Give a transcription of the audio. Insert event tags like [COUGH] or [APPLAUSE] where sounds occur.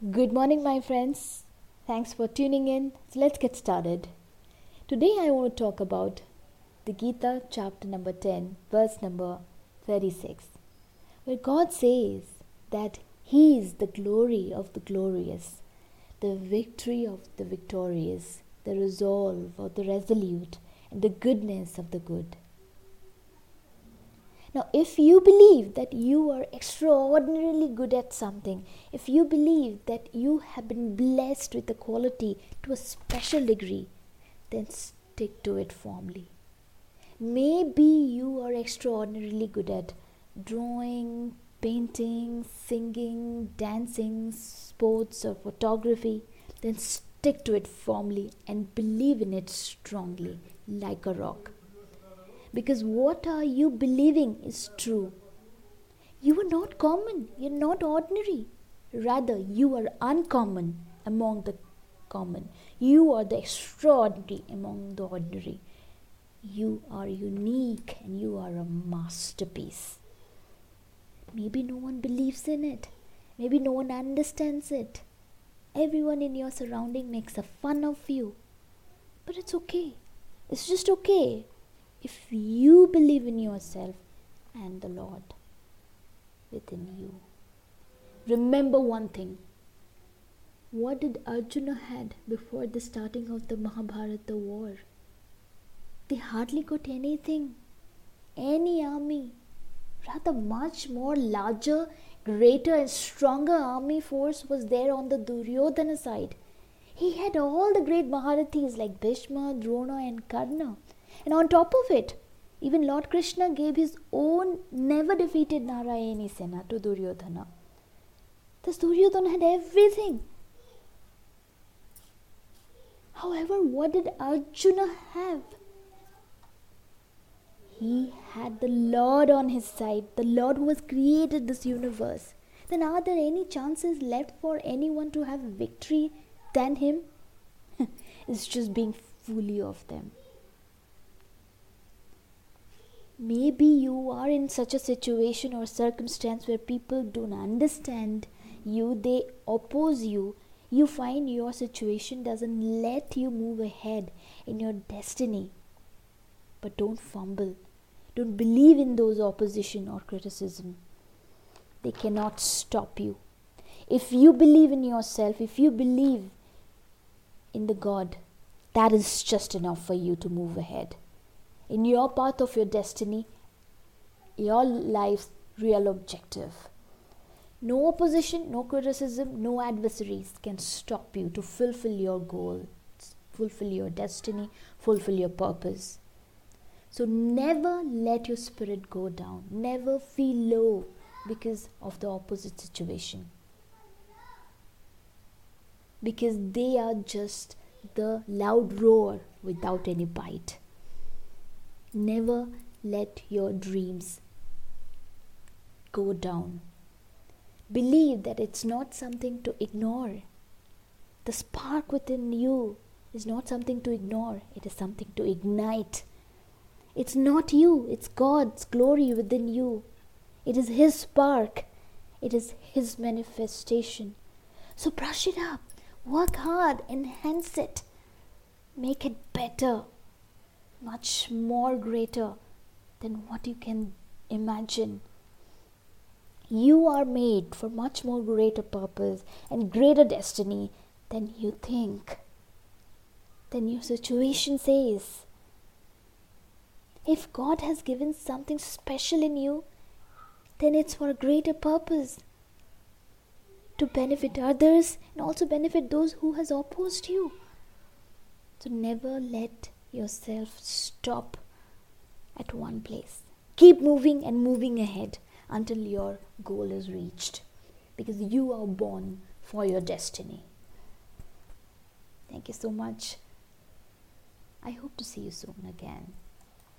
Good morning, my friends. Thanks for tuning in. So let's get started. Today, I want to talk about the Gita, chapter number 10, verse number 36, where God says that He is the glory of the glorious, the victory of the victorious, the resolve of the resolute, and the goodness of the good. Now, if you believe that you are extraordinarily good at something, if you believe that you have been blessed with a quality to a special degree, then stick to it firmly. Maybe you are extraordinarily good at drawing, painting, singing, dancing, sports, or photography, then stick to it firmly and believe in it strongly, like a rock because what are you believing is true. You are not common, you're not ordinary. Rather, you are uncommon among the common. You are the extraordinary among the ordinary. You are unique and you are a masterpiece. Maybe no one believes in it. Maybe no one understands it. Everyone in your surrounding makes a fun of you. But it's okay. It's just okay if you believe in yourself and the Lord within you. Remember one thing. What did Arjuna had before the starting of the Mahabharata war? They hardly got anything, any army. Rather, much more larger, greater, and stronger army force was there on the Duryodhana side. He had all the great Maharathis like Bhishma, Drona, and Karna. And on top of it, even Lord Krishna gave his own never defeated Narayani Sena to Duryodhana. Thus Duryodhana had everything. However, what did Arjuna have? He had the Lord on his side, the Lord who has created this universe. Then are there any chances left for anyone to have victory than him? [LAUGHS] it's just being fully of them. Maybe you are in such a situation or circumstance where people don't understand you, they oppose you. You find your situation doesn't let you move ahead in your destiny. But don't fumble. Don't believe in those opposition or criticism. They cannot stop you. If you believe in yourself, if you believe in the God, that is just enough for you to move ahead in your path of your destiny, your life's real objective. No opposition, no criticism, no adversaries can stop you to fulfill your goal, fulfill your destiny, fulfill your purpose. So never let your spirit go down. Never feel low because of the opposite situation. Because they are just the loud roar without any bite. Never let your dreams go down. Believe that it's not something to ignore. The spark within you is not something to ignore, it is something to ignite. It's not you, it's God's glory within you. It is His spark, it is His manifestation. So brush it up, work hard, enhance it, make it better much more greater than what you can imagine. You are made for much more greater purpose and greater destiny than you think, than your situation says. If God has given something special in you, then it's for a greater purpose to benefit others and also benefit those who has opposed you. So never let yourself stop at one place. Keep moving and moving ahead until your goal is reached because you are born for your destiny. Thank you so much. I hope to see you soon again.